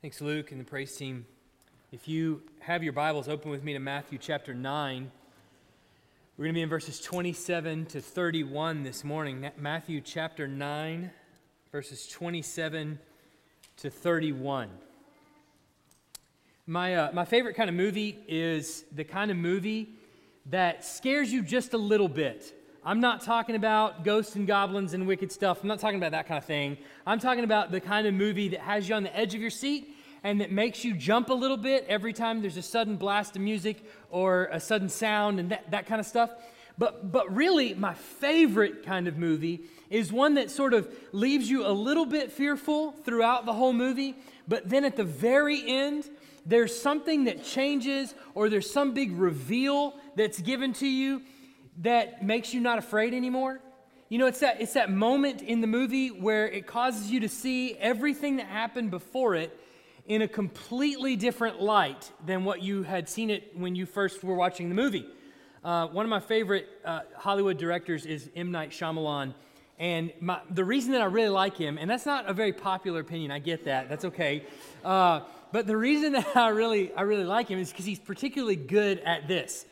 Thanks, Luke and the praise team. If you have your Bibles, open with me to Matthew chapter 9. We're going to be in verses 27 to 31 this morning. Matthew chapter 9, verses 27 to 31. My, uh, my favorite kind of movie is the kind of movie that scares you just a little bit. I'm not talking about ghosts and goblins and wicked stuff. I'm not talking about that kind of thing. I'm talking about the kind of movie that has you on the edge of your seat and that makes you jump a little bit every time there's a sudden blast of music or a sudden sound and that, that kind of stuff. But, but really, my favorite kind of movie is one that sort of leaves you a little bit fearful throughout the whole movie, but then at the very end, there's something that changes or there's some big reveal that's given to you that makes you not afraid anymore? You know, it's that, it's that moment in the movie where it causes you to see everything that happened before it in a completely different light than what you had seen it when you first were watching the movie. Uh, one of my favorite uh, Hollywood directors is M. Night Shyamalan. And my, the reason that I really like him, and that's not a very popular opinion, I get that, that's okay. Uh, but the reason that I really, I really like him is because he's particularly good at this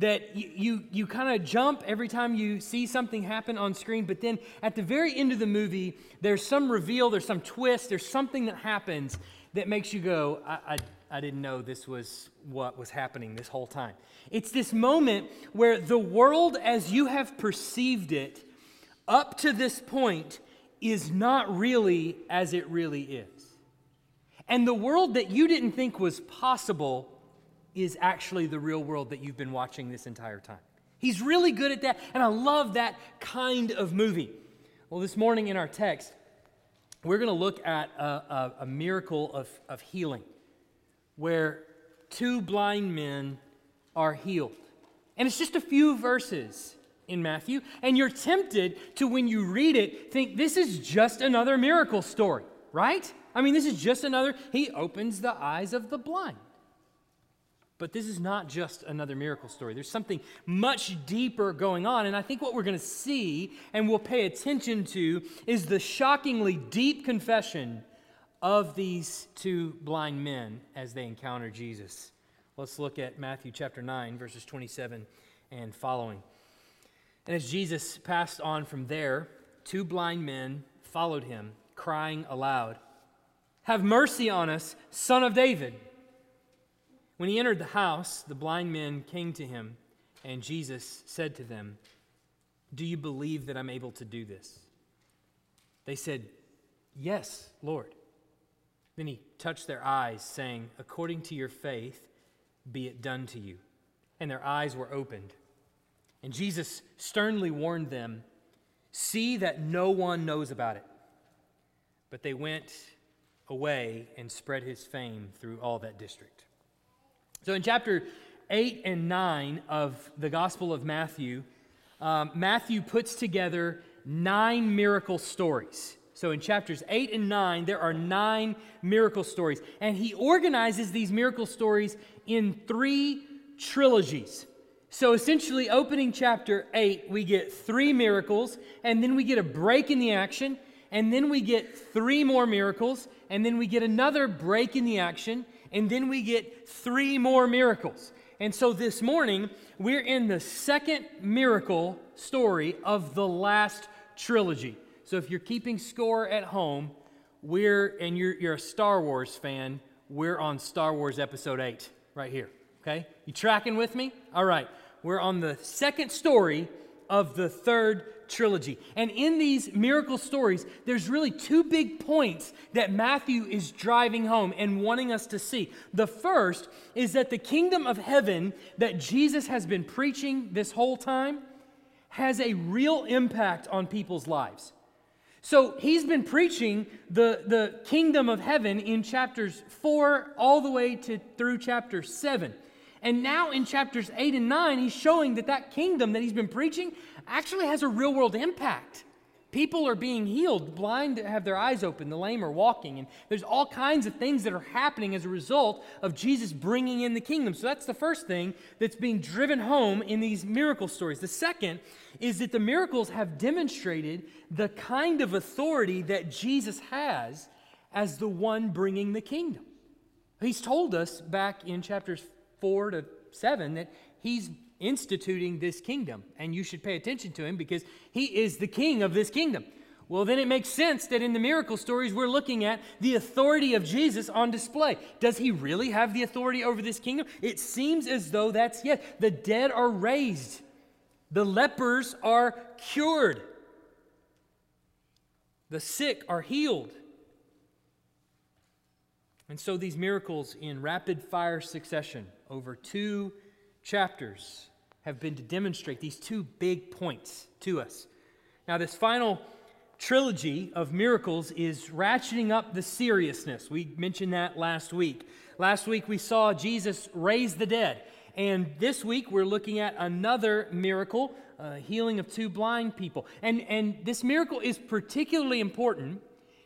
that you, you, you kind of jump every time you see something happen on screen, but then at the very end of the movie, there's some reveal, there's some twist, there's something that happens that makes you go, I, I, I didn't know this was what was happening this whole time. It's this moment where the world as you have perceived it up to this point is not really as it really is. And the world that you didn't think was possible is actually the real world that you've been watching this entire time. He's really good at that, and I love that kind of movie. Well, this morning in our text, we're going to look at a, a, a miracle of, of healing where two blind men are healed. And it's just a few verses in Matthew, and you're tempted to, when you read it, think this is just another miracle story, right? I mean, this is just another, he opens the eyes of the blind. But this is not just another miracle story. There's something much deeper going on. And I think what we're going to see and we'll pay attention to is the shockingly deep confession of these two blind men as they encounter Jesus. Let's look at Matthew chapter 9, verses 27 and following. And as Jesus passed on from there, two blind men followed him, crying aloud, Have mercy on us, son of David. When he entered the house, the blind men came to him, and Jesus said to them, Do you believe that I'm able to do this? They said, Yes, Lord. Then he touched their eyes, saying, According to your faith, be it done to you. And their eyes were opened. And Jesus sternly warned them, See that no one knows about it. But they went away and spread his fame through all that district. So in chapter 8 and 9 of the Gospel of Matthew, um, Matthew puts together nine miracle stories. So in chapters 8 and 9, there are nine miracle stories. And he organizes these miracle stories in three trilogies. So essentially, opening chapter 8, we get three miracles, and then we get a break in the action, and then we get three more miracles, and then we get another break in the action, and then we get three more miracles. And so this morning, we're in the second miracle story of the last trilogy. So if you're keeping score at home, we're, and you're, you're a Star Wars fan, we're on Star Wars Episode 8 right here. Okay? You tracking with me? All right. We're on the second story of the third trilogy. And in these miracle stories, there's really two big points that Matthew is driving home and wanting us to see. The first is that the kingdom of heaven that Jesus has been preaching this whole time has a real impact on people's lives. So he's been preaching the, the kingdom of heaven in chapters 4 all the way to through chapter 7. And now in chapters 8 and 9, he's showing that that kingdom that he's been preaching actually has a real world impact. People are being healed, blind have their eyes open, the lame are walking, and there's all kinds of things that are happening as a result of Jesus bringing in the kingdom. So that's the first thing that's being driven home in these miracle stories. The second is that the miracles have demonstrated the kind of authority that Jesus has as the one bringing the kingdom. He's told us back in chapters 4 to 7 that he's instituting this kingdom, and you should pay attention to him because he is the king of this kingdom. Well, then it makes sense that in the miracle stories, we're looking at the authority of Jesus on display. Does he really have the authority over this kingdom? It seems as though that's yes. The dead are raised, the lepers are cured, the sick are healed. And so these miracles in rapid fire succession over two chapters have been to demonstrate these two big points to us. Now, this final trilogy of miracles is ratcheting up the seriousness. We mentioned that last week. Last week we saw Jesus raise the dead. And this week we're looking at another miracle, uh, healing of two blind people. And, and this miracle is particularly important,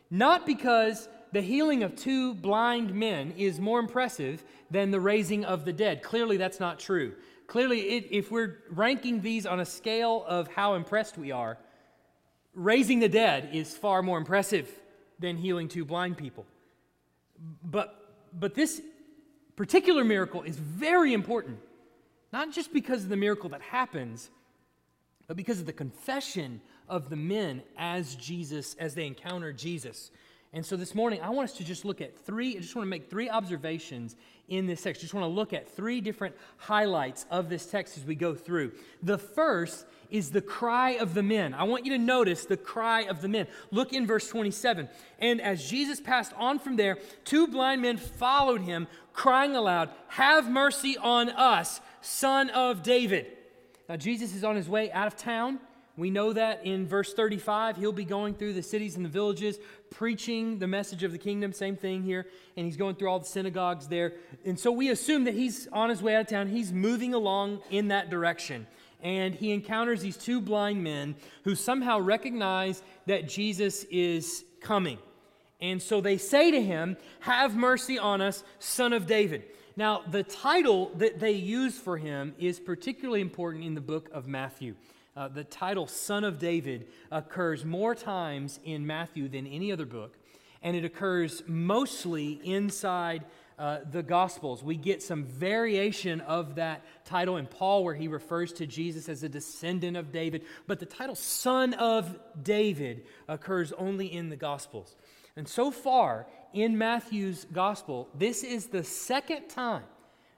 not because the healing of two blind men is more impressive than the raising of the dead. Clearly, that's not true. Clearly, it, if we're ranking these on a scale of how impressed we are, raising the dead is far more impressive than healing two blind people. But, but this particular miracle is very important, not just because of the miracle that happens, but because of the confession of the men as Jesus, as they encounter Jesus. And so this morning, I want us to just look at three, I just want to make three observations in this text. Just want to look at three different highlights of this text as we go through. The first is the cry of the men. I want you to notice the cry of the men. Look in verse 27. And as Jesus passed on from there, two blind men followed him, crying aloud, Have mercy on us, son of David. Now, Jesus is on his way out of town. We know that in verse 35, he'll be going through the cities and the villages, preaching the message of the kingdom. Same thing here. And he's going through all the synagogues there. And so we assume that he's on his way out of town. He's moving along in that direction and he encounters these two blind men who somehow recognize that Jesus is coming. And so they say to him, Have mercy on us, son of David. Now, the title that they use for him is particularly important in the book of Matthew. Uh, the title, Son of David, occurs more times in Matthew than any other book, and it occurs mostly inside uh, the Gospels. We get some variation of that title in Paul, where he refers to Jesus as a descendant of David. But the title Son of David occurs only in the Gospels. And so far in Matthew's Gospel, this is the second time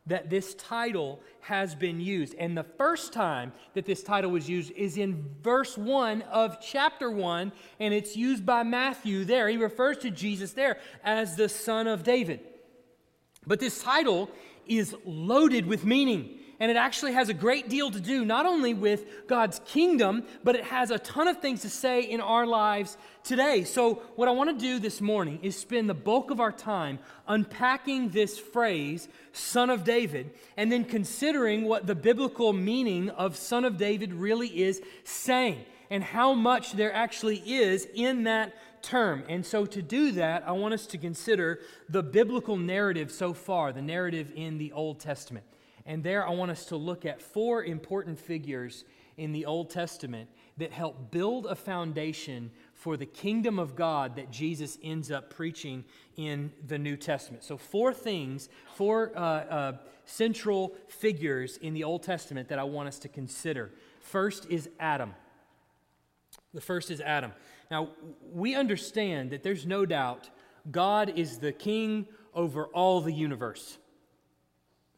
that this title has been used. And the first time that this title was used is in verse 1 of chapter 1, and it's used by Matthew there. He refers to Jesus there as the Son of David. But this title is loaded with meaning. And it actually has a great deal to do not only with God's kingdom, but it has a ton of things to say in our lives today. So, what I want to do this morning is spend the bulk of our time unpacking this phrase, Son of David, and then considering what the biblical meaning of Son of David really is saying and how much there actually is in that term. And so, to do that, I want us to consider the biblical narrative so far, the narrative in the Old Testament. And there, I want us to look at four important figures in the Old Testament that help build a foundation for the kingdom of God that Jesus ends up preaching in the New Testament. So, four things, four uh, uh, central figures in the Old Testament that I want us to consider. First is Adam. The first is Adam. Now, we understand that there's no doubt God is the king over all the universe.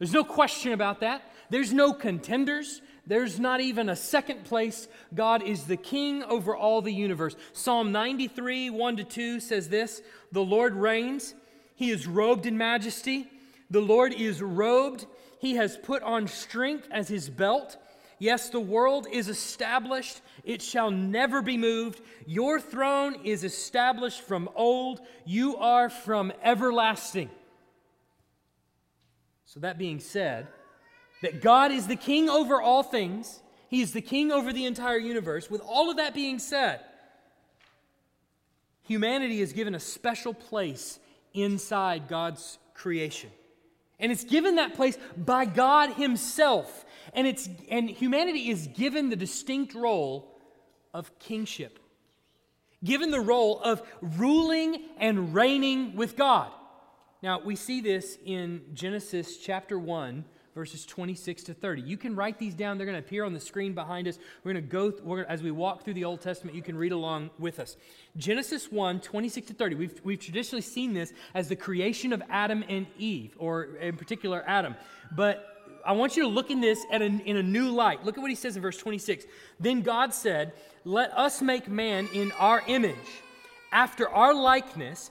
There's no question about that. There's no contenders. There's not even a second place. God is the king over all the universe. Psalm 93, 1 to 2 says this The Lord reigns, he is robed in majesty. The Lord is robed, he has put on strength as his belt. Yes, the world is established, it shall never be moved. Your throne is established from old, you are from everlasting. So, that being said, that God is the king over all things, He is the king over the entire universe. With all of that being said, humanity is given a special place inside God's creation. And it's given that place by God Himself. And, it's, and humanity is given the distinct role of kingship. given the role of ruling and reigning with God. Now, we see this in Genesis chapter 1, verses 26 to 30. You can write these down. They're going to appear on the screen behind us. We're going to go, we're, as we walk through the Old Testament, you can read along with us. Genesis 1, 26 to 30. We've, we've traditionally seen this as the creation of Adam and Eve, or in particular, Adam. But I want you to look in this a, in a new light. Look at what he says in verse 26. Then God said, Let us make man in our image, after our likeness,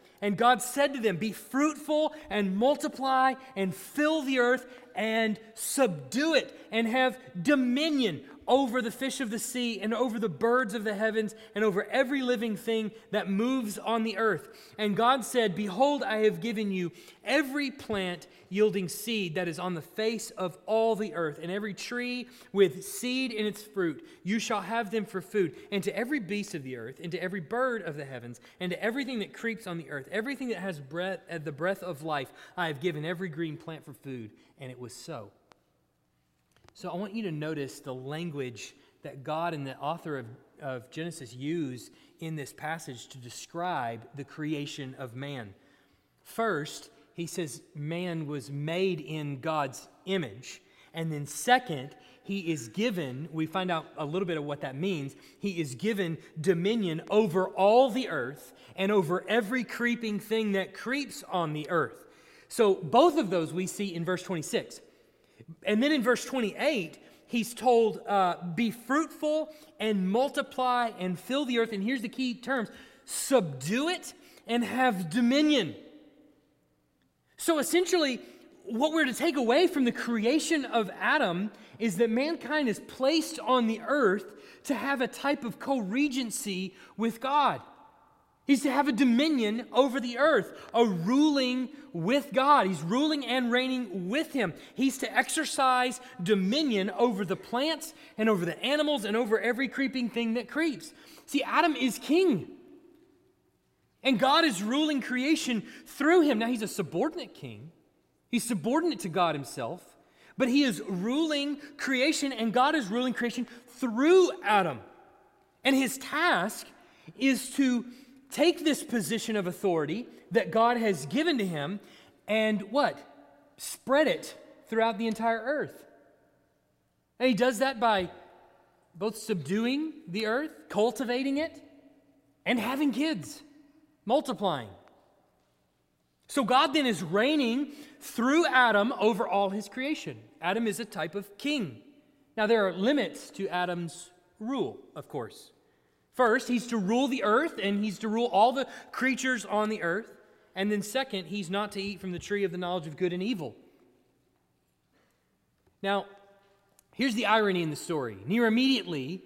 And God said to them, Be fruitful and multiply and fill the earth and subdue it and have dominion over the fish of the sea and over the birds of the heavens and over every living thing that moves on the earth. And God said, Behold, I have given you every plant yielding seed that is on the face of all the earth, and every tree with seed in its fruit. You shall have them for food. And to every beast of the earth, and to every bird of the heavens, and to everything that creeps on the earth, everything that has breath, the breath of life, I have given every green plant for food. And it was so. So I want you to notice the language that God and the author of, of Genesis use in this passage to describe the creation of man. First, he says man was made in God's image. And then, second, he is given, we find out a little bit of what that means. He is given dominion over all the earth and over every creeping thing that creeps on the earth. So, both of those we see in verse 26. And then in verse 28, he's told, uh, Be fruitful and multiply and fill the earth. And here's the key terms subdue it and have dominion. So essentially, what we're to take away from the creation of Adam is that mankind is placed on the earth to have a type of co regency with God. He's to have a dominion over the earth, a ruling with God. He's ruling and reigning with Him. He's to exercise dominion over the plants and over the animals and over every creeping thing that creeps. See, Adam is king. And God is ruling creation through him. Now, he's a subordinate king, he's subordinate to God himself, but he is ruling creation, and God is ruling creation through Adam. And his task is to take this position of authority that God has given to him and what? Spread it throughout the entire earth. And he does that by both subduing the earth, cultivating it, and having kids, multiplying. So God then is reigning through Adam over all his creation. Adam is a type of king. Now, there are limits to Adam's rule, of course. First, he's to rule the earth and he's to rule all the creatures on the earth. And then, second, he's not to eat from the tree of the knowledge of good and evil. Now, here's the irony in the story. Near immediately,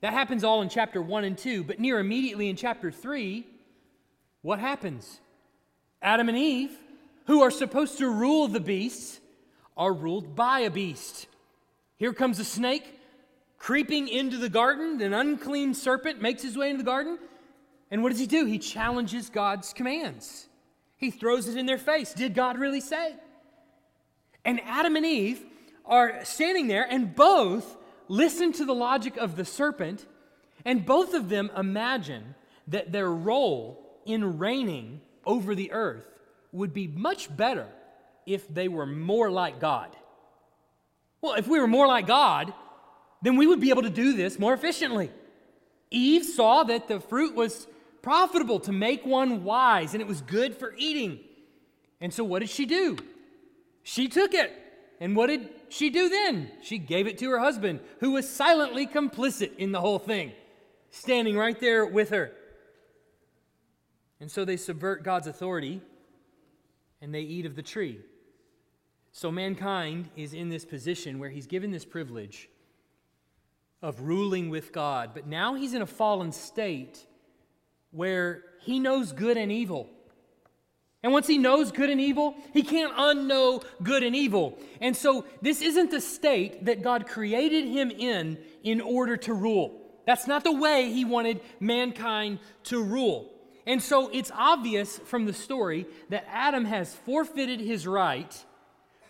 that happens all in chapter 1 and 2, but near immediately in chapter 3, what happens? Adam and Eve, who are supposed to rule the beasts, are ruled by a beast. Here comes a snake creeping into the garden. An unclean serpent makes his way into the garden. And what does he do? He challenges God's commands. He throws it in their face. Did God really say? And Adam and Eve are standing there, and both listen to the logic of the serpent, and both of them imagine that their role in reigning over the earth would be much better if they were more like God. Well, if we were more like God, then we would be able to do this more efficiently. Eve saw that the fruit was profitable to make one wise and it was good for eating. And so, what did she do? She took it. And what did she do then? She gave it to her husband, who was silently complicit in the whole thing, standing right there with her. And so they subvert God's authority and they eat of the tree. So mankind is in this position where he's given this privilege of ruling with God. But now he's in a fallen state where he knows good and evil. And once he knows good and evil, he can't unknow good and evil. And so this isn't the state that God created him in in order to rule. That's not the way he wanted mankind to rule. And so it's obvious from the story that Adam has forfeited his right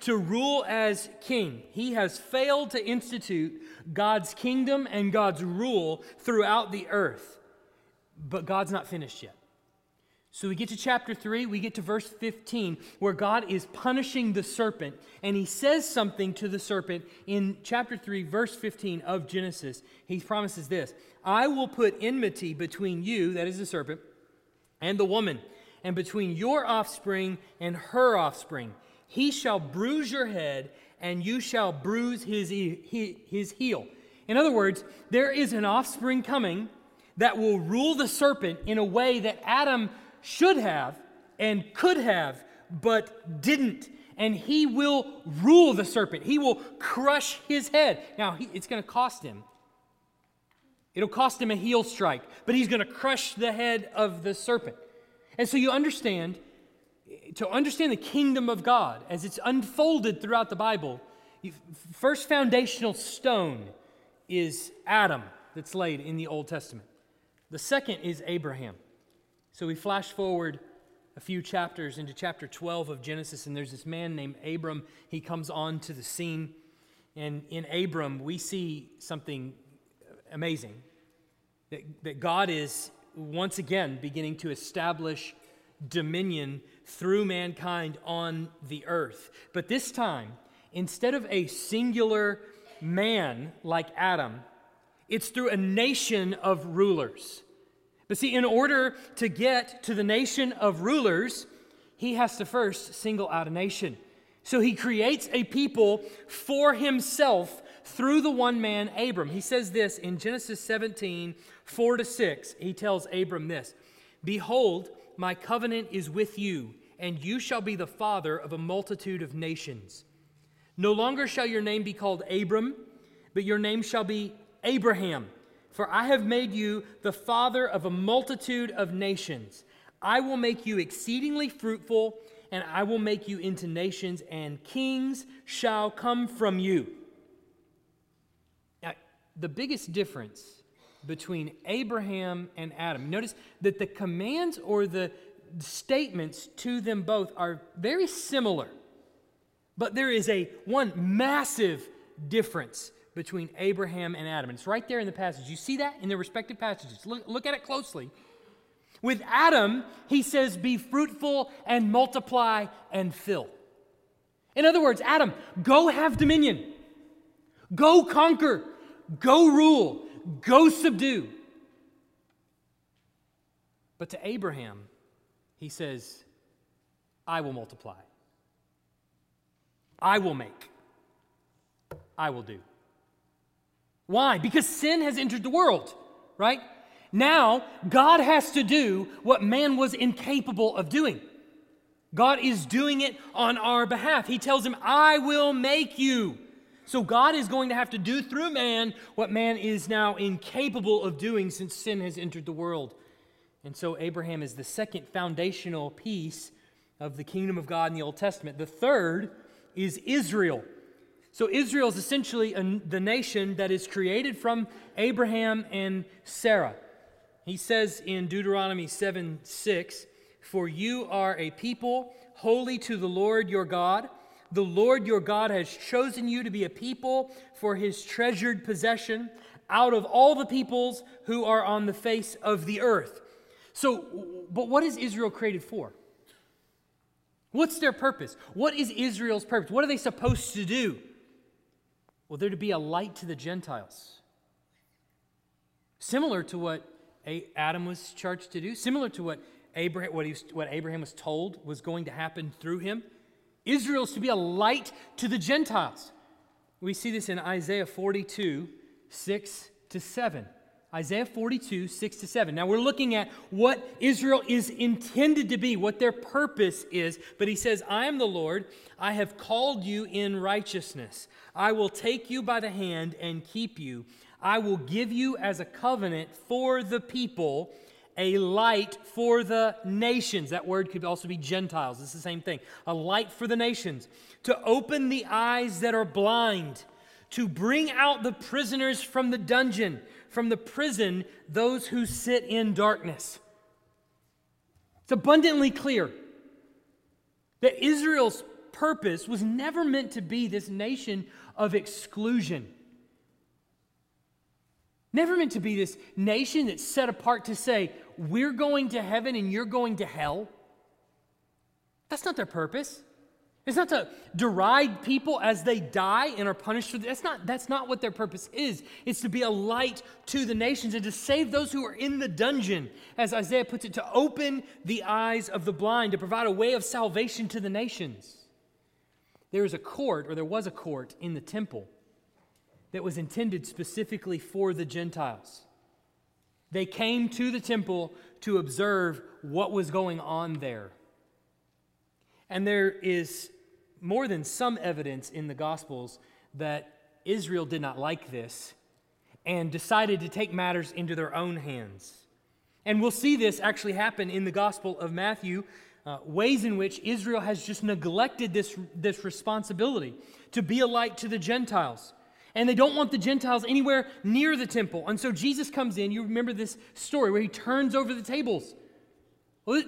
to rule as king. He has failed to institute God's kingdom and God's rule throughout the earth. But God's not finished yet. So we get to chapter 3, we get to verse 15, where God is punishing the serpent, and he says something to the serpent in chapter 3, verse 15 of Genesis. He promises this I will put enmity between you, that is the serpent, and the woman, and between your offspring and her offspring. He shall bruise your head, and you shall bruise his, his heel. In other words, there is an offspring coming that will rule the serpent in a way that Adam should have and could have, but didn't. And he will rule the serpent, he will crush his head. Now, he, it's going to cost him. It'll cost him a heel strike, but he's going to crush the head of the serpent. And so you understand, to understand the kingdom of God as it's unfolded throughout the Bible, first foundational stone is Adam that's laid in the Old Testament. The second is Abraham. So we flash forward a few chapters into chapter 12 of Genesis, and there's this man named Abram. He comes on to the scene. And in Abram, we see something amazing that, that God is once again beginning to establish dominion through mankind on the earth. But this time, instead of a singular man like Adam, it's through a nation of rulers. But see, in order to get to the nation of rulers, he has to first single out a nation. So he creates a people for himself through the one man, Abram. He says this in Genesis 17, 4 to 6. He tells Abram this Behold, my covenant is with you, and you shall be the father of a multitude of nations. No longer shall your name be called Abram, but your name shall be Abraham for I have made you the father of a multitude of nations. I will make you exceedingly fruitful, and I will make you into nations, and kings shall come from you. Now, the biggest difference between Abraham and Adam, notice that the commands or the statements to them both are very similar, but there is a one massive difference between Abraham and Adam. And it's right there in the passage. You see that in their respective passages. Look, look at it closely. With Adam, he says, Be fruitful and multiply and fill. In other words, Adam, go have dominion, go conquer, go rule, go subdue. But to Abraham, he says, I will multiply, I will make, I will do. Why? Because sin has entered the world, right? Now, God has to do what man was incapable of doing. God is doing it on our behalf. He tells him, I will make you. So, God is going to have to do through man what man is now incapable of doing since sin has entered the world. And so, Abraham is the second foundational piece of the kingdom of God in the Old Testament. The third is Israel. So Israel is essentially a, the nation that is created from Abraham and Sarah. He says in Deuteronomy 7 6, For you are a people holy to the Lord your God. The Lord your God has chosen you to be a people for his treasured possession out of all the peoples who are on the face of the earth. So, but what is Israel created for? What's their purpose? What is Israel's purpose? What are they supposed to do? Well, they're to be a light to the Gentiles. Similar to what Adam was charged to do, similar to what Abraham, what, was, what Abraham was told was going to happen through him. Israel is to be a light to the Gentiles. We see this in Isaiah 42, 6 to 7. Isaiah 42, 6 to 7. Now we're looking at what Israel is intended to be, what their purpose is. But he says, I am the Lord. I have called you in righteousness. I will take you by the hand and keep you. I will give you as a covenant for the people, a light for the nations. That word could also be Gentiles. It's the same thing. A light for the nations. To open the eyes that are blind, to bring out the prisoners from the dungeon, from the prison, those who sit in darkness. It's abundantly clear that Israel's purpose was never meant to be this nation of exclusion. Never meant to be this nation that's set apart to say, we're going to heaven and you're going to hell. That's not their purpose. It's not to deride people as they die and are punished for that's not that's not what their purpose is. It's to be a light to the nations and to save those who are in the dungeon, as Isaiah puts it, to open the eyes of the blind, to provide a way of salvation to the nations. There is a court, or there was a court in the temple that was intended specifically for the Gentiles. They came to the temple to observe what was going on there. And there is more than some evidence in the Gospels that Israel did not like this and decided to take matters into their own hands. And we'll see this actually happen in the Gospel of Matthew, uh, ways in which Israel has just neglected this, this responsibility to be a light to the Gentiles. And they don't want the Gentiles anywhere near the temple. And so Jesus comes in. You remember this story where he turns over the tables. Well,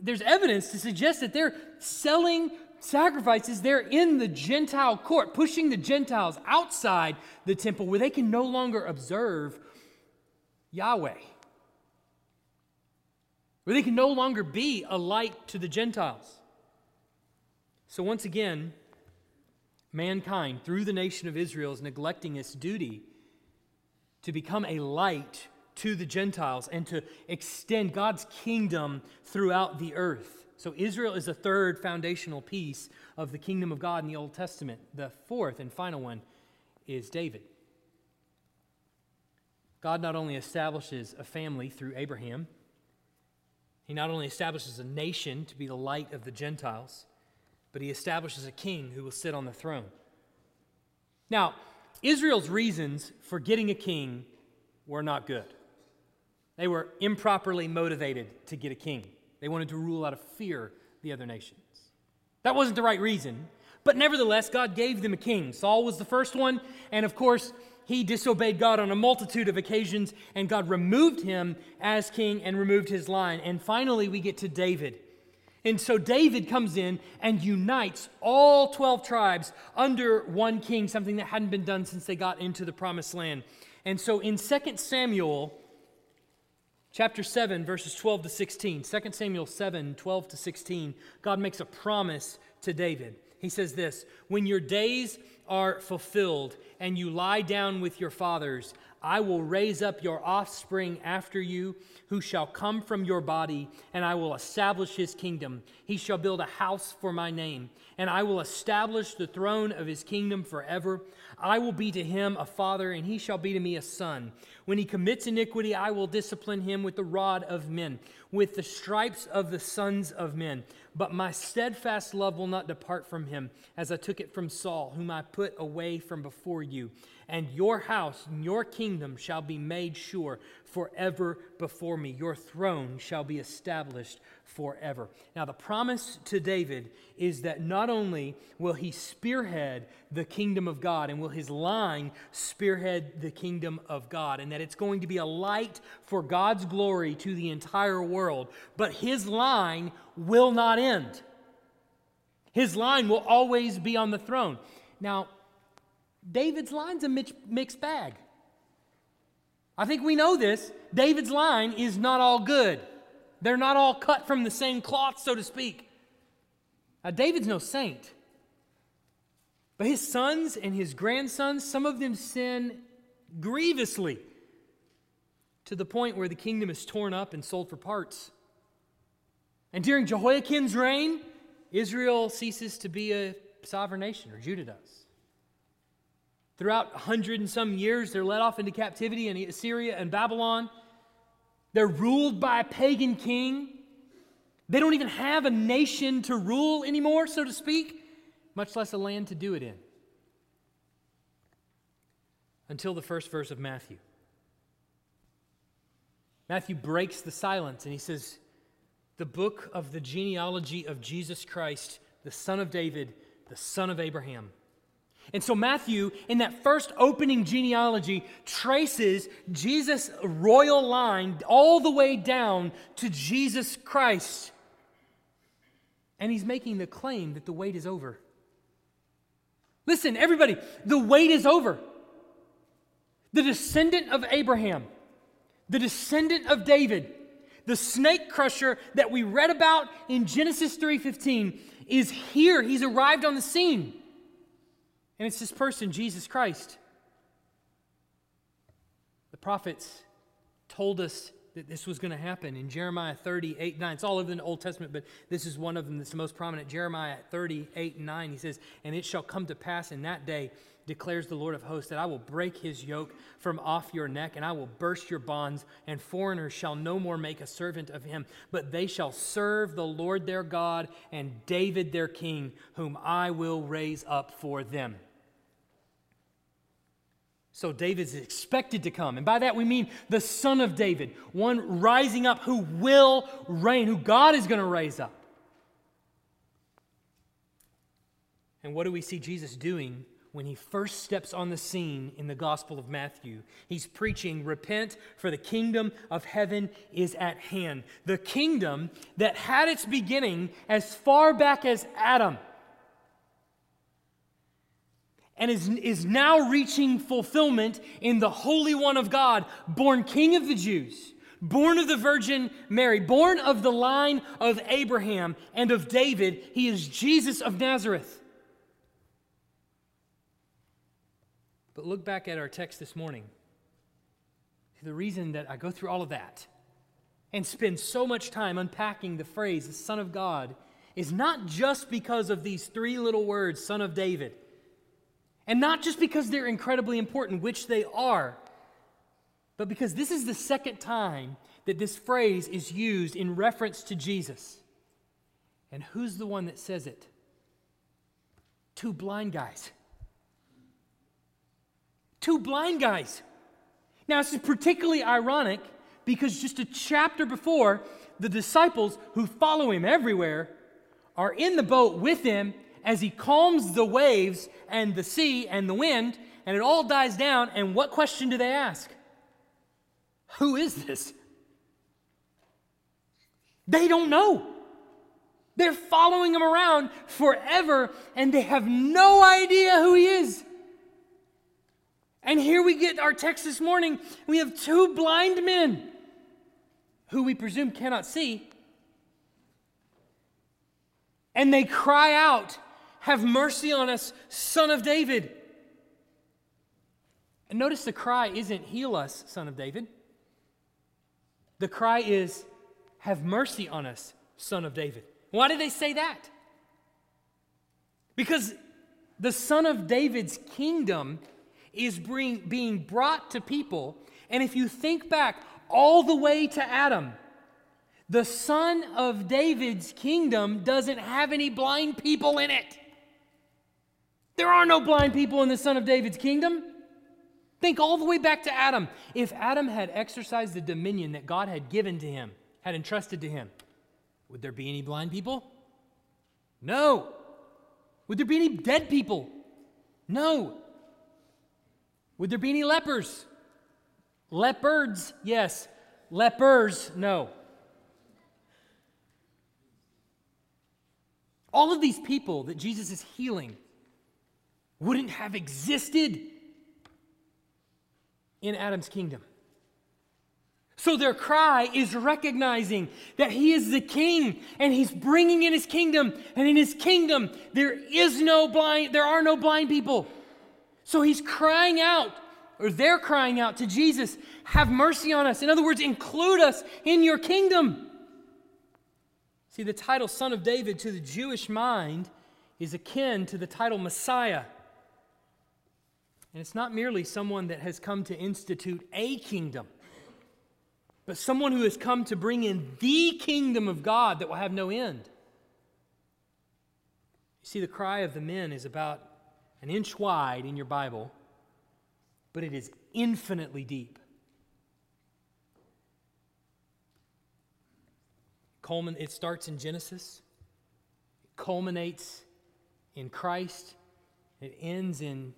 there's evidence to suggest that they're selling sacrifices there in the Gentile court, pushing the Gentiles outside the temple where they can no longer observe Yahweh, where they can no longer be a light to the Gentiles. So, once again, mankind, through the nation of Israel, is neglecting its duty to become a light to the Gentiles and to extend God's kingdom throughout the earth. So, Israel is the third foundational piece of the kingdom of God in the Old Testament. The fourth and final one is David. God not only establishes a family through Abraham, he not only establishes a nation to be the light of the Gentiles, but he establishes a king who will sit on the throne. Now, Israel's reasons for getting a king were not good. They were improperly motivated to get a king. They wanted to rule out of fear the other nations. That wasn't the right reason, but nevertheless, God gave them a king. Saul was the first one, and of course, he disobeyed God on a multitude of occasions, and God removed him as king and removed his line. And finally, we get to David. And so David comes in and unites all 12 tribes under one king, something that hadn't been done since they got into the promised land. And so in 2 Samuel, chapter 7, verses 12 to 16, 2 Samuel 7, 12 to 16, God makes a promise to David. He says this When your days are fulfilled and you lie down with your fathers, I will raise up your offspring after you, who shall come from your body, and I will establish his kingdom. He shall build a house for my name, and I will establish the throne of his kingdom forever. I will be to him a father, and he shall be to me a son. When he commits iniquity, I will discipline him with the rod of men, with the stripes of the sons of men. But my steadfast love will not depart from him, as I took it from Saul, whom I put away from before you. And your house and your kingdom shall be made sure forever before me. Your throne shall be established forever. Now, the promise to David is that not only will he spearhead the kingdom of God and will his line spearhead the kingdom of God, and that it's going to be a light for God's glory to the entire world, but his line will not end. His line will always be on the throne. Now, David's line's a mixed bag. I think we know this. David's line is not all good. They're not all cut from the same cloth, so to speak. Now, David's no saint. But his sons and his grandsons, some of them sin grievously to the point where the kingdom is torn up and sold for parts. And during Jehoiakim's reign, Israel ceases to be a sovereign nation, or Judah does. Throughout a hundred and some years, they're led off into captivity in Assyria and Babylon. They're ruled by a pagan king. They don't even have a nation to rule anymore, so to speak, much less a land to do it in. Until the first verse of Matthew. Matthew breaks the silence and he says, The book of the genealogy of Jesus Christ, the son of David, the son of Abraham. And so, Matthew, in that first opening genealogy, traces Jesus' royal line all the way down to Jesus Christ. And he's making the claim that the wait is over. Listen, everybody, the wait is over. The descendant of Abraham the descendant of David, the snake crusher that we read about in Genesis 3:15 is here. He's arrived on the scene. And it's this person, Jesus Christ. The prophets told us that this was going to happen in Jeremiah 38 9. It's all over the Old Testament, but this is one of them that's the most prominent. Jeremiah 38 9. He says, And it shall come to pass in that day declares the Lord of hosts, that I will break his yoke from off your neck, and I will burst your bonds, and foreigners shall no more make a servant of him, but they shall serve the Lord their God and David their king, whom I will raise up for them. So David is expected to come. And by that we mean the son of David, one rising up who will reign, who God is going to raise up. And what do we see Jesus doing when he first steps on the scene in the Gospel of Matthew. He's preaching, Repent, for the kingdom of heaven is at hand. The kingdom that had its beginning as far back as Adam and is, is now reaching fulfillment in the Holy One of God, born King of the Jews. Born of the Virgin Mary, born of the line of Abraham and of David, he is Jesus of Nazareth. But look back at our text this morning. The reason that I go through all of that and spend so much time unpacking the phrase, the Son of God, is not just because of these three little words, Son of David, and not just because they're incredibly important, which they are, but because this is the second time that this phrase is used in reference to Jesus. And who's the one that says it? Two blind guys two blind guys. Now, this is particularly ironic because just a chapter before, the disciples who follow him everywhere are in the boat with him as he calms the waves and the sea and the wind, and it all dies down. And what question do they ask? Who is this? They don't know. They're following him around forever, and they have no idea who he is. And here we get our text this morning. We have two blind men who we presume cannot see. And they cry out, Have mercy on us, son of David. And notice the cry isn't, Heal us, son of David. The cry is, Have mercy on us, son of David. Why did they say that? Because the son of David's kingdom is bring, being brought to people. And if you think back all the way to Adam, the son of David's kingdom doesn't have any blind people in it. There are no blind people in the son of David's kingdom. Think all the way back to Adam. If Adam had exercised the dominion that God had given to him, had entrusted to him, would there be any blind people? No. Would there be any dead people? No. Would there be any lepers? Leopards, yes. Lepers, no. All of these people that Jesus is healing wouldn't have existed in Adam's kingdom. So their cry is recognizing that he is the king and he's bringing in his kingdom and in his kingdom there is no blind there are no blind people. So he's crying out, or they're crying out to Jesus, have mercy on us. In other words, include us in your kingdom. See, the title Son of David to the Jewish mind is akin to the title Messiah. And it's not merely someone that has come to institute a kingdom, but someone who has come to bring in the kingdom of God that will have no end. You see, the cry of the men is about an inch wide in your Bible, but it is infinitely deep. Culmin- it starts in Genesis, it culminates in Christ, it ends in,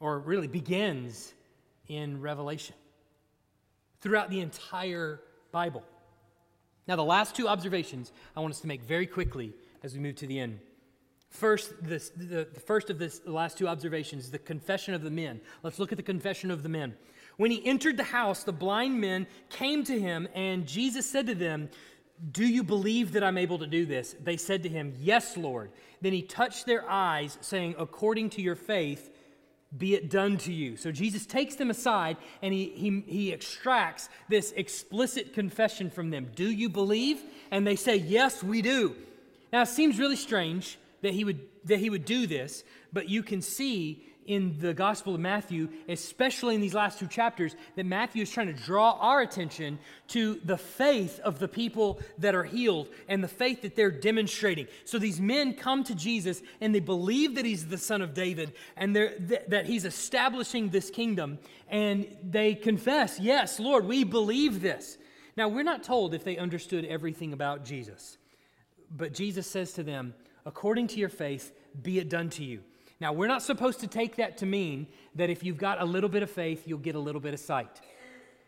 or really begins in Revelation. Throughout the entire Bible. Now, the last two observations I want us to make very quickly as we move to the end. First, this, the, the first of this, the last two observations, the confession of the men. Let's look at the confession of the men. When he entered the house, the blind men came to him, and Jesus said to them, Do you believe that I'm able to do this? They said to him, Yes, Lord. Then he touched their eyes, saying, According to your faith, be it done to you. So Jesus takes them aside and he, he, he extracts this explicit confession from them. Do you believe? And they say, Yes, we do. Now, it seems really strange that he would, that he would do this, but you can see in the Gospel of Matthew, especially in these last two chapters, that Matthew is trying to draw our attention to the faith of the people that are healed and the faith that they're demonstrating. So these men come to Jesus and they believe that he's the son of David and th- that he's establishing this kingdom. And they confess, Yes, Lord, we believe this. Now, we're not told if they understood everything about Jesus, but Jesus says to them, According to your faith, be it done to you. Now, we're not supposed to take that to mean that if you've got a little bit of faith, you'll get a little bit of sight.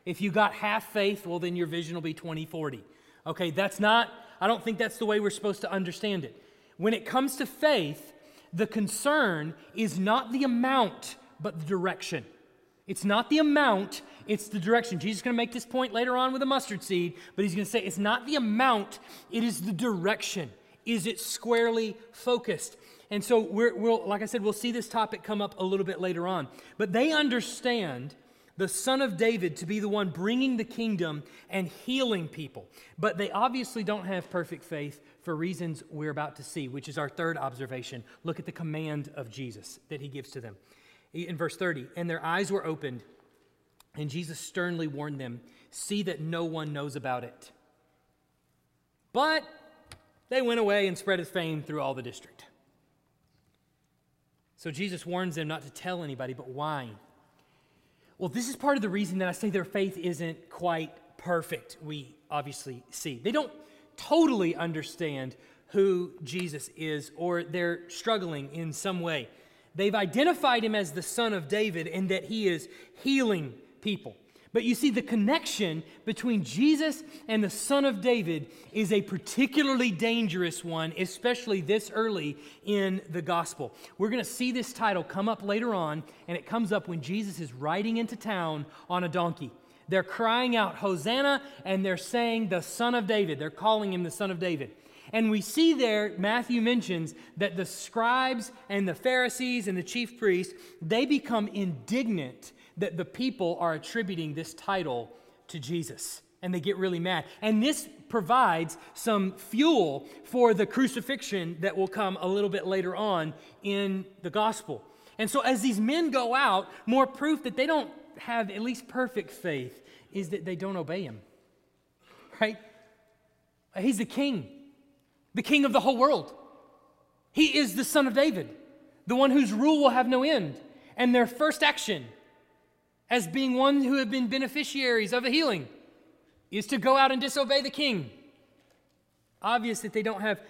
If you got half faith, well, then your vision will be 20 40. Okay, that's not, I don't think that's the way we're supposed to understand it. When it comes to faith, the concern is not the amount, but the direction. It's not the amount, it's the direction. Jesus is going to make this point later on with a mustard seed, but he's going to say it's not the amount, it is the direction. Is it squarely focused? And so, we will like I said, we'll see this topic come up a little bit later on. But they understand the son of David to be the one bringing the kingdom and healing people. But they obviously don't have perfect faith for reasons we're about to see, which is our third observation. Look at the command of Jesus that he gives to them. In verse 30, and their eyes were opened, and Jesus sternly warned them see that no one knows about it. But they went away and spread his fame through all the district. So Jesus warns them not to tell anybody, but why? Well, this is part of the reason that I say their faith isn't quite perfect, we obviously see. They don't totally understand who Jesus is, or they're struggling in some way. They've identified him as the son of David and that he is healing people. But you see, the connection between Jesus and the Son of David is a particularly dangerous one, especially this early in the gospel. We're going to see this title come up later on, and it comes up when Jesus is riding into town on a donkey. They're crying out, Hosanna, and they're saying, the Son of David. They're calling him the Son of David. And we see there, Matthew mentions that the scribes and the Pharisees and the chief priests, they become indignant that the people are attributing this title to Jesus. And they get really mad. And this provides some fuel for the crucifixion that will come a little bit later on in the gospel. And so, as these men go out, more proof that they don't have at least perfect faith is that they don't obey him. Right? He's the king, the king of the whole world. He is the son of David, the one whose rule will have no end. And their first action as being one who have been beneficiaries of a healing is to go out and disobey the king. Obvious that they don't have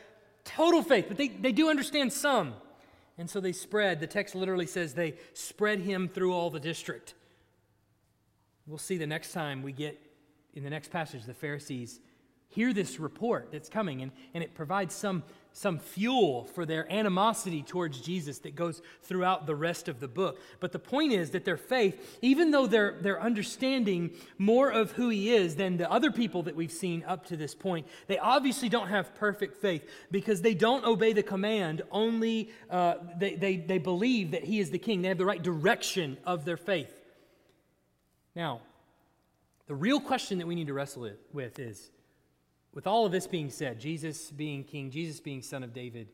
total faith, but they, they do understand some. And so they spread. The text literally says they spread him through all the district. We'll see the next time we get in the next passage, the Pharisees hear this report that's coming, and, and it provides some some fuel for their animosity towards Jesus that goes throughout the rest of the book. But the point is that their faith, even though they're, they're understanding more of who he is than the other people that we've seen up to this point, they obviously don't have perfect faith because they don't obey the command, only uh, they, they, they believe that he is the king. They have the right direction of their faith. Now, the real question that we need to wrestle with is with all of this being said, Jesus being king, Jesus being son of David,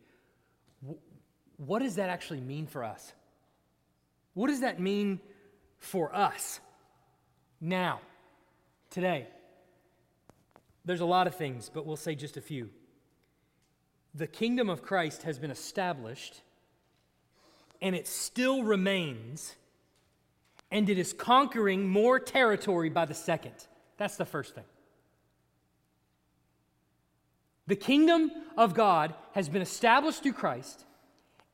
what does that actually mean for us? What does that mean for us now, today? There's a lot of things, but we'll say just a few. The kingdom of Christ has been established, and it still remains, and it is conquering more territory by the second. That's the first thing. The kingdom of God has been established through Christ,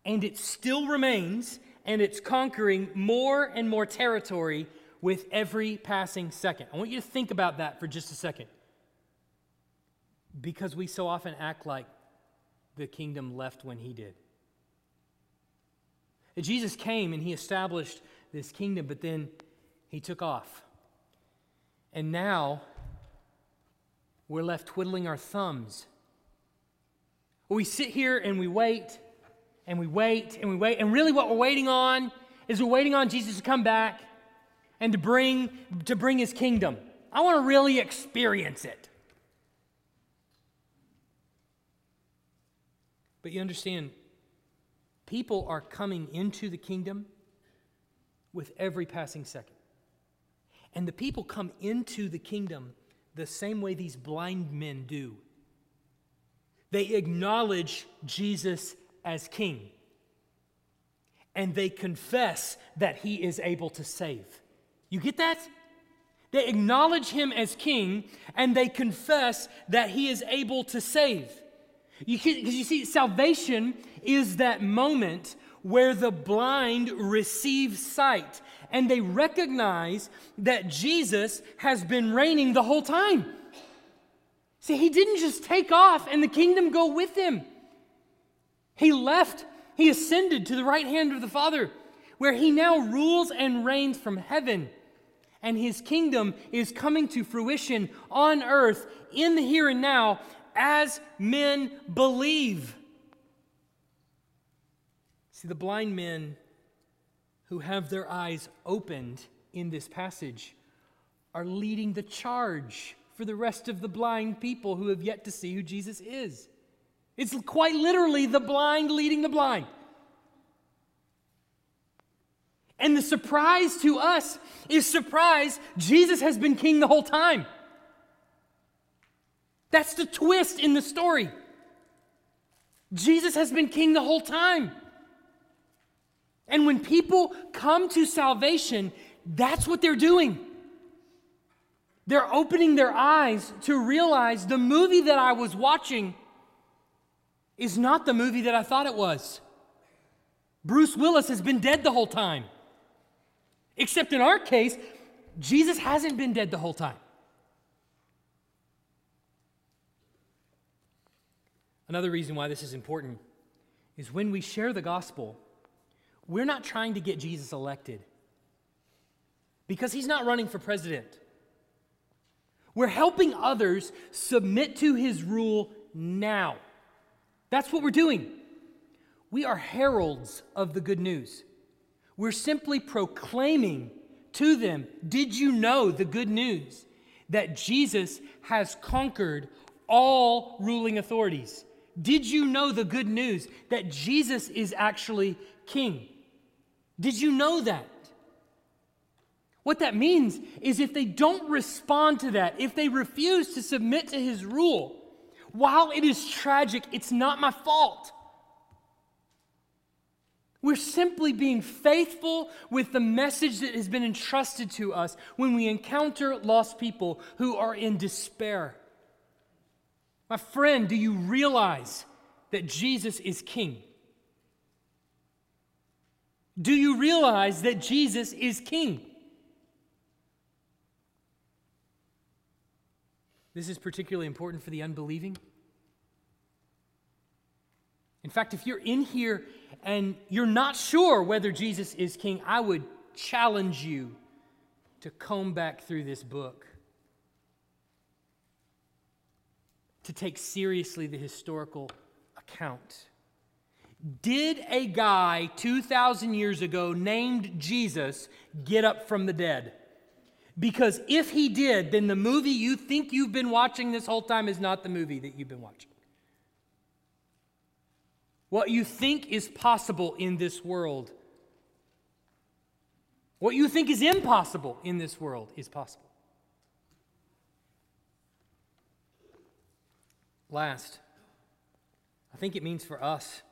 and it still remains, and it's conquering more and more territory with every passing second. I want you to think about that for just a second. Because we so often act like the kingdom left when he did. Jesus came and he established this kingdom, but then he took off. And now we're left twiddling our thumbs. We sit here and we wait and we wait and we wait. And really, what we're waiting on is we're waiting on Jesus to come back and to bring, to bring his kingdom. I want to really experience it. But you understand, people are coming into the kingdom with every passing second. And the people come into the kingdom the same way these blind men do. They acknowledge Jesus as king, and they confess that he is able to save. You get that? They acknowledge him as king, and they confess that he is able to save. Because you, you see, salvation is that moment where the blind receive sight and they recognize that Jesus has been reigning the whole time. See, he didn't just take off and the kingdom go with him. He left, he ascended to the right hand of the Father, where he now rules and reigns from heaven. And his kingdom is coming to fruition on earth in the here and now as men believe. See, the blind men who have their eyes opened in this passage are leading the charge for the rest of the blind people who have yet to see who Jesus is. It's quite literally the blind leading the blind. And the surprise to us is surprise, Jesus has been king the whole time. That's the twist in the story. Jesus has been king the whole time. And when people come to salvation, that's what they're doing. They're opening their eyes to realize the movie that I was watching is not the movie that I thought it was. Bruce Willis has been dead the whole time. Except in our case, Jesus hasn't been dead the whole time. Another reason why this is important is when we share the gospel, we're not trying to get Jesus elected because he's not running for president. We're helping others submit to his rule now. That's what we're doing. We are heralds of the good news. We're simply proclaiming to them Did you know the good news that Jesus has conquered all ruling authorities? Did you know the good news that Jesus is actually king? Did you know that? What that means is if they don't respond to that, if they refuse to submit to his rule, while it is tragic, it's not my fault. We're simply being faithful with the message that has been entrusted to us when we encounter lost people who are in despair. My friend, do you realize that Jesus is king? Do you realize that Jesus is king? This is particularly important for the unbelieving. In fact, if you're in here and you're not sure whether Jesus is king, I would challenge you to comb back through this book, to take seriously the historical account. Did a guy 2,000 years ago named Jesus get up from the dead? Because if he did, then the movie you think you've been watching this whole time is not the movie that you've been watching. What you think is possible in this world, what you think is impossible in this world, is possible. Last, I think it means for us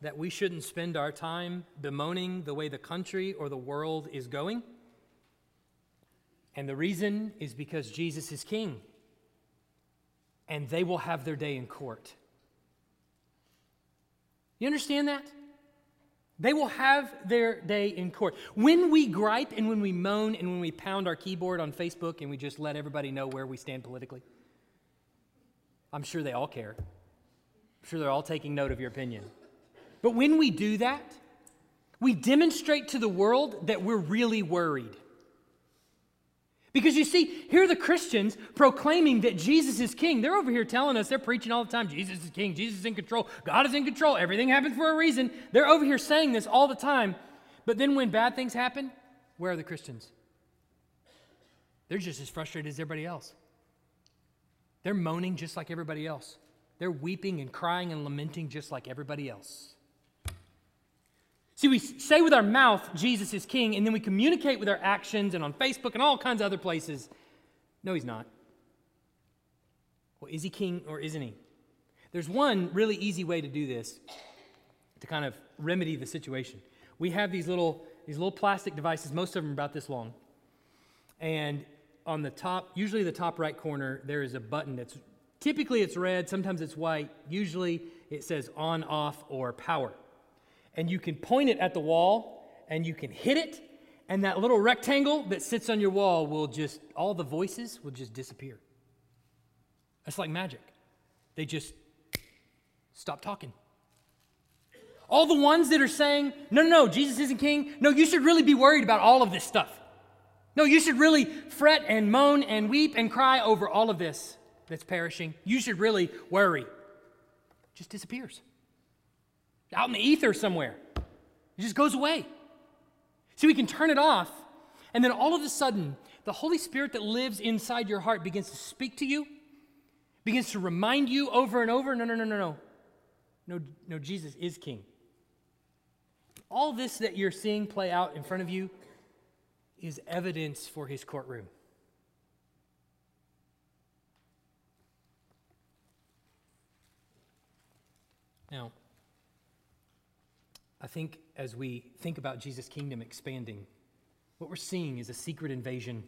that we shouldn't spend our time bemoaning the way the country or the world is going. And the reason is because Jesus is king. and they will have their day in court. You understand that? They will have their day in court. When we gripe and when we moan and when we pound our keyboard on Facebook and we just let everybody know where we stand politically, I'm sure they all care. I'm sure they're all taking note of your opinion. But when we do that, we demonstrate to the world that we're really worried. Because you see, here are the Christians proclaiming that Jesus is king. They're over here telling us, they're preaching all the time Jesus is king, Jesus is in control, God is in control, everything happens for a reason. They're over here saying this all the time. But then when bad things happen, where are the Christians? They're just as frustrated as everybody else. They're moaning just like everybody else. They're weeping and crying and lamenting just like everybody else. See, we say with our mouth, Jesus is king, and then we communicate with our actions and on Facebook and all kinds of other places. No, he's not. Well, is he king or isn't he? There's one really easy way to do this to kind of remedy the situation. We have these little, these little plastic devices, most of them about this long. And on the top, usually the top right corner, there is a button that's typically it's red, sometimes it's white. Usually it says on, off, or power and you can point it at the wall and you can hit it, and that little rectangle that sits on your wall will just, all the voices will just disappear. It's like magic. They just stop talking. All the ones that are saying, no, no, no, Jesus isn't king. No, you should really be worried about all of this stuff. No, you should really fret and moan and weep and cry over all of this that's perishing. You should really worry. It just disappears out in the ether somewhere. It just goes away. See, we can turn it off, and then all of a sudden, the Holy Spirit that lives inside your heart begins to speak to you, begins to remind you over and over no, no, no, no, no. No, no, Jesus is king. All this that you're seeing play out in front of you is evidence for his courtroom. Now, I think as we think about Jesus' kingdom expanding, what we're seeing is a secret invasion.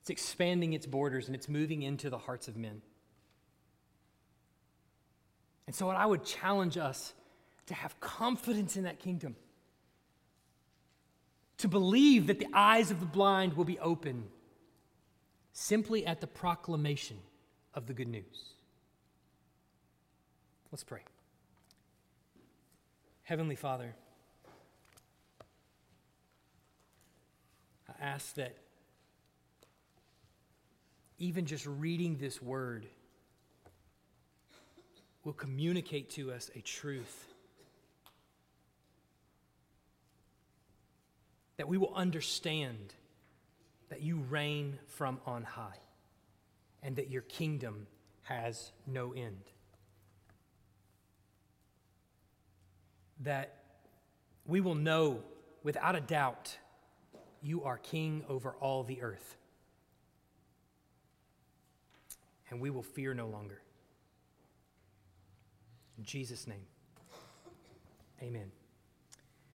It's expanding its borders and it's moving into the hearts of men. And so, what I would challenge us to have confidence in that kingdom, to believe that the eyes of the blind will be open simply at the proclamation of the good news. Let's pray. Heavenly Father, I ask that even just reading this word will communicate to us a truth. That we will understand that you reign from on high and that your kingdom has no end. That we will know without a doubt you are king over all the earth. And we will fear no longer. In Jesus' name, amen.